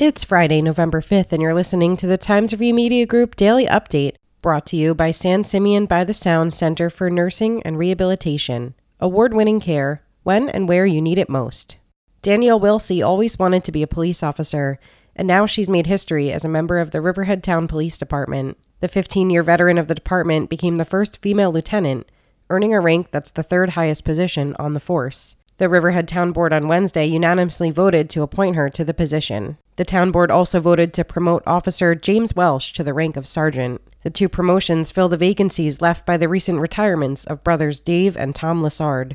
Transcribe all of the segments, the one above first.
It's Friday, November 5th, and you're listening to the Times Review Media Group Daily Update, brought to you by San Simeon by the Sound Center for Nursing and Rehabilitation. Award winning care when and where you need it most. Danielle Wilsey always wanted to be a police officer, and now she's made history as a member of the Riverhead Town Police Department. The 15 year veteran of the department became the first female lieutenant, earning a rank that's the third highest position on the force. The Riverhead Town Board on Wednesday unanimously voted to appoint her to the position. The town board also voted to promote Officer James Welsh to the rank of sergeant. The two promotions fill the vacancies left by the recent retirements of brothers Dave and Tom Lassard.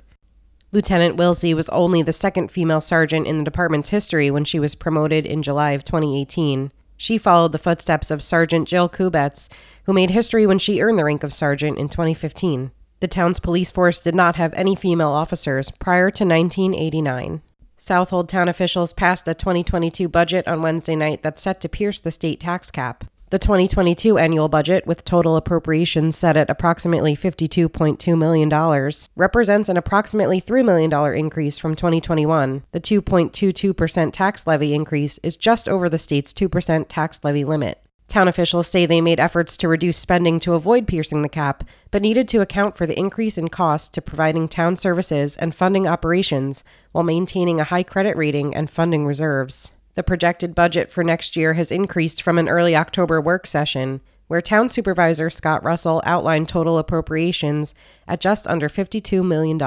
Lieutenant Wilsey was only the second female sergeant in the department's history when she was promoted in July of 2018. She followed the footsteps of Sergeant Jill Kubetz, who made history when she earned the rank of sergeant in 2015. The town's police force did not have any female officers prior to 1989. Southold town officials passed a 2022 budget on Wednesday night that's set to pierce the state tax cap. The 2022 annual budget, with total appropriations set at approximately $52.2 million, represents an approximately $3 million increase from 2021. The 2.22% tax levy increase is just over the state's 2% tax levy limit. Town officials say they made efforts to reduce spending to avoid piercing the cap, but needed to account for the increase in cost to providing town services and funding operations while maintaining a high credit rating and funding reserves. The projected budget for next year has increased from an early October work session, where Town Supervisor Scott Russell outlined total appropriations at just under $52 million.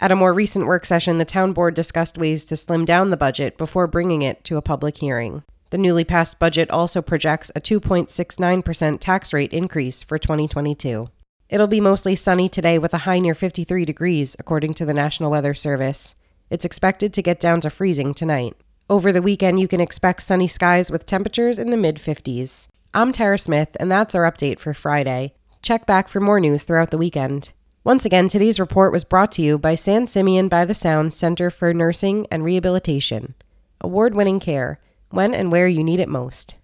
At a more recent work session, the Town Board discussed ways to slim down the budget before bringing it to a public hearing. The newly passed budget also projects a 2.69% tax rate increase for 2022. It'll be mostly sunny today with a high near 53 degrees, according to the National Weather Service. It's expected to get down to freezing tonight. Over the weekend, you can expect sunny skies with temperatures in the mid 50s. I'm Tara Smith, and that's our update for Friday. Check back for more news throughout the weekend. Once again, today's report was brought to you by San Simeon by the Sound Center for Nursing and Rehabilitation. Award winning care when and where you need it most.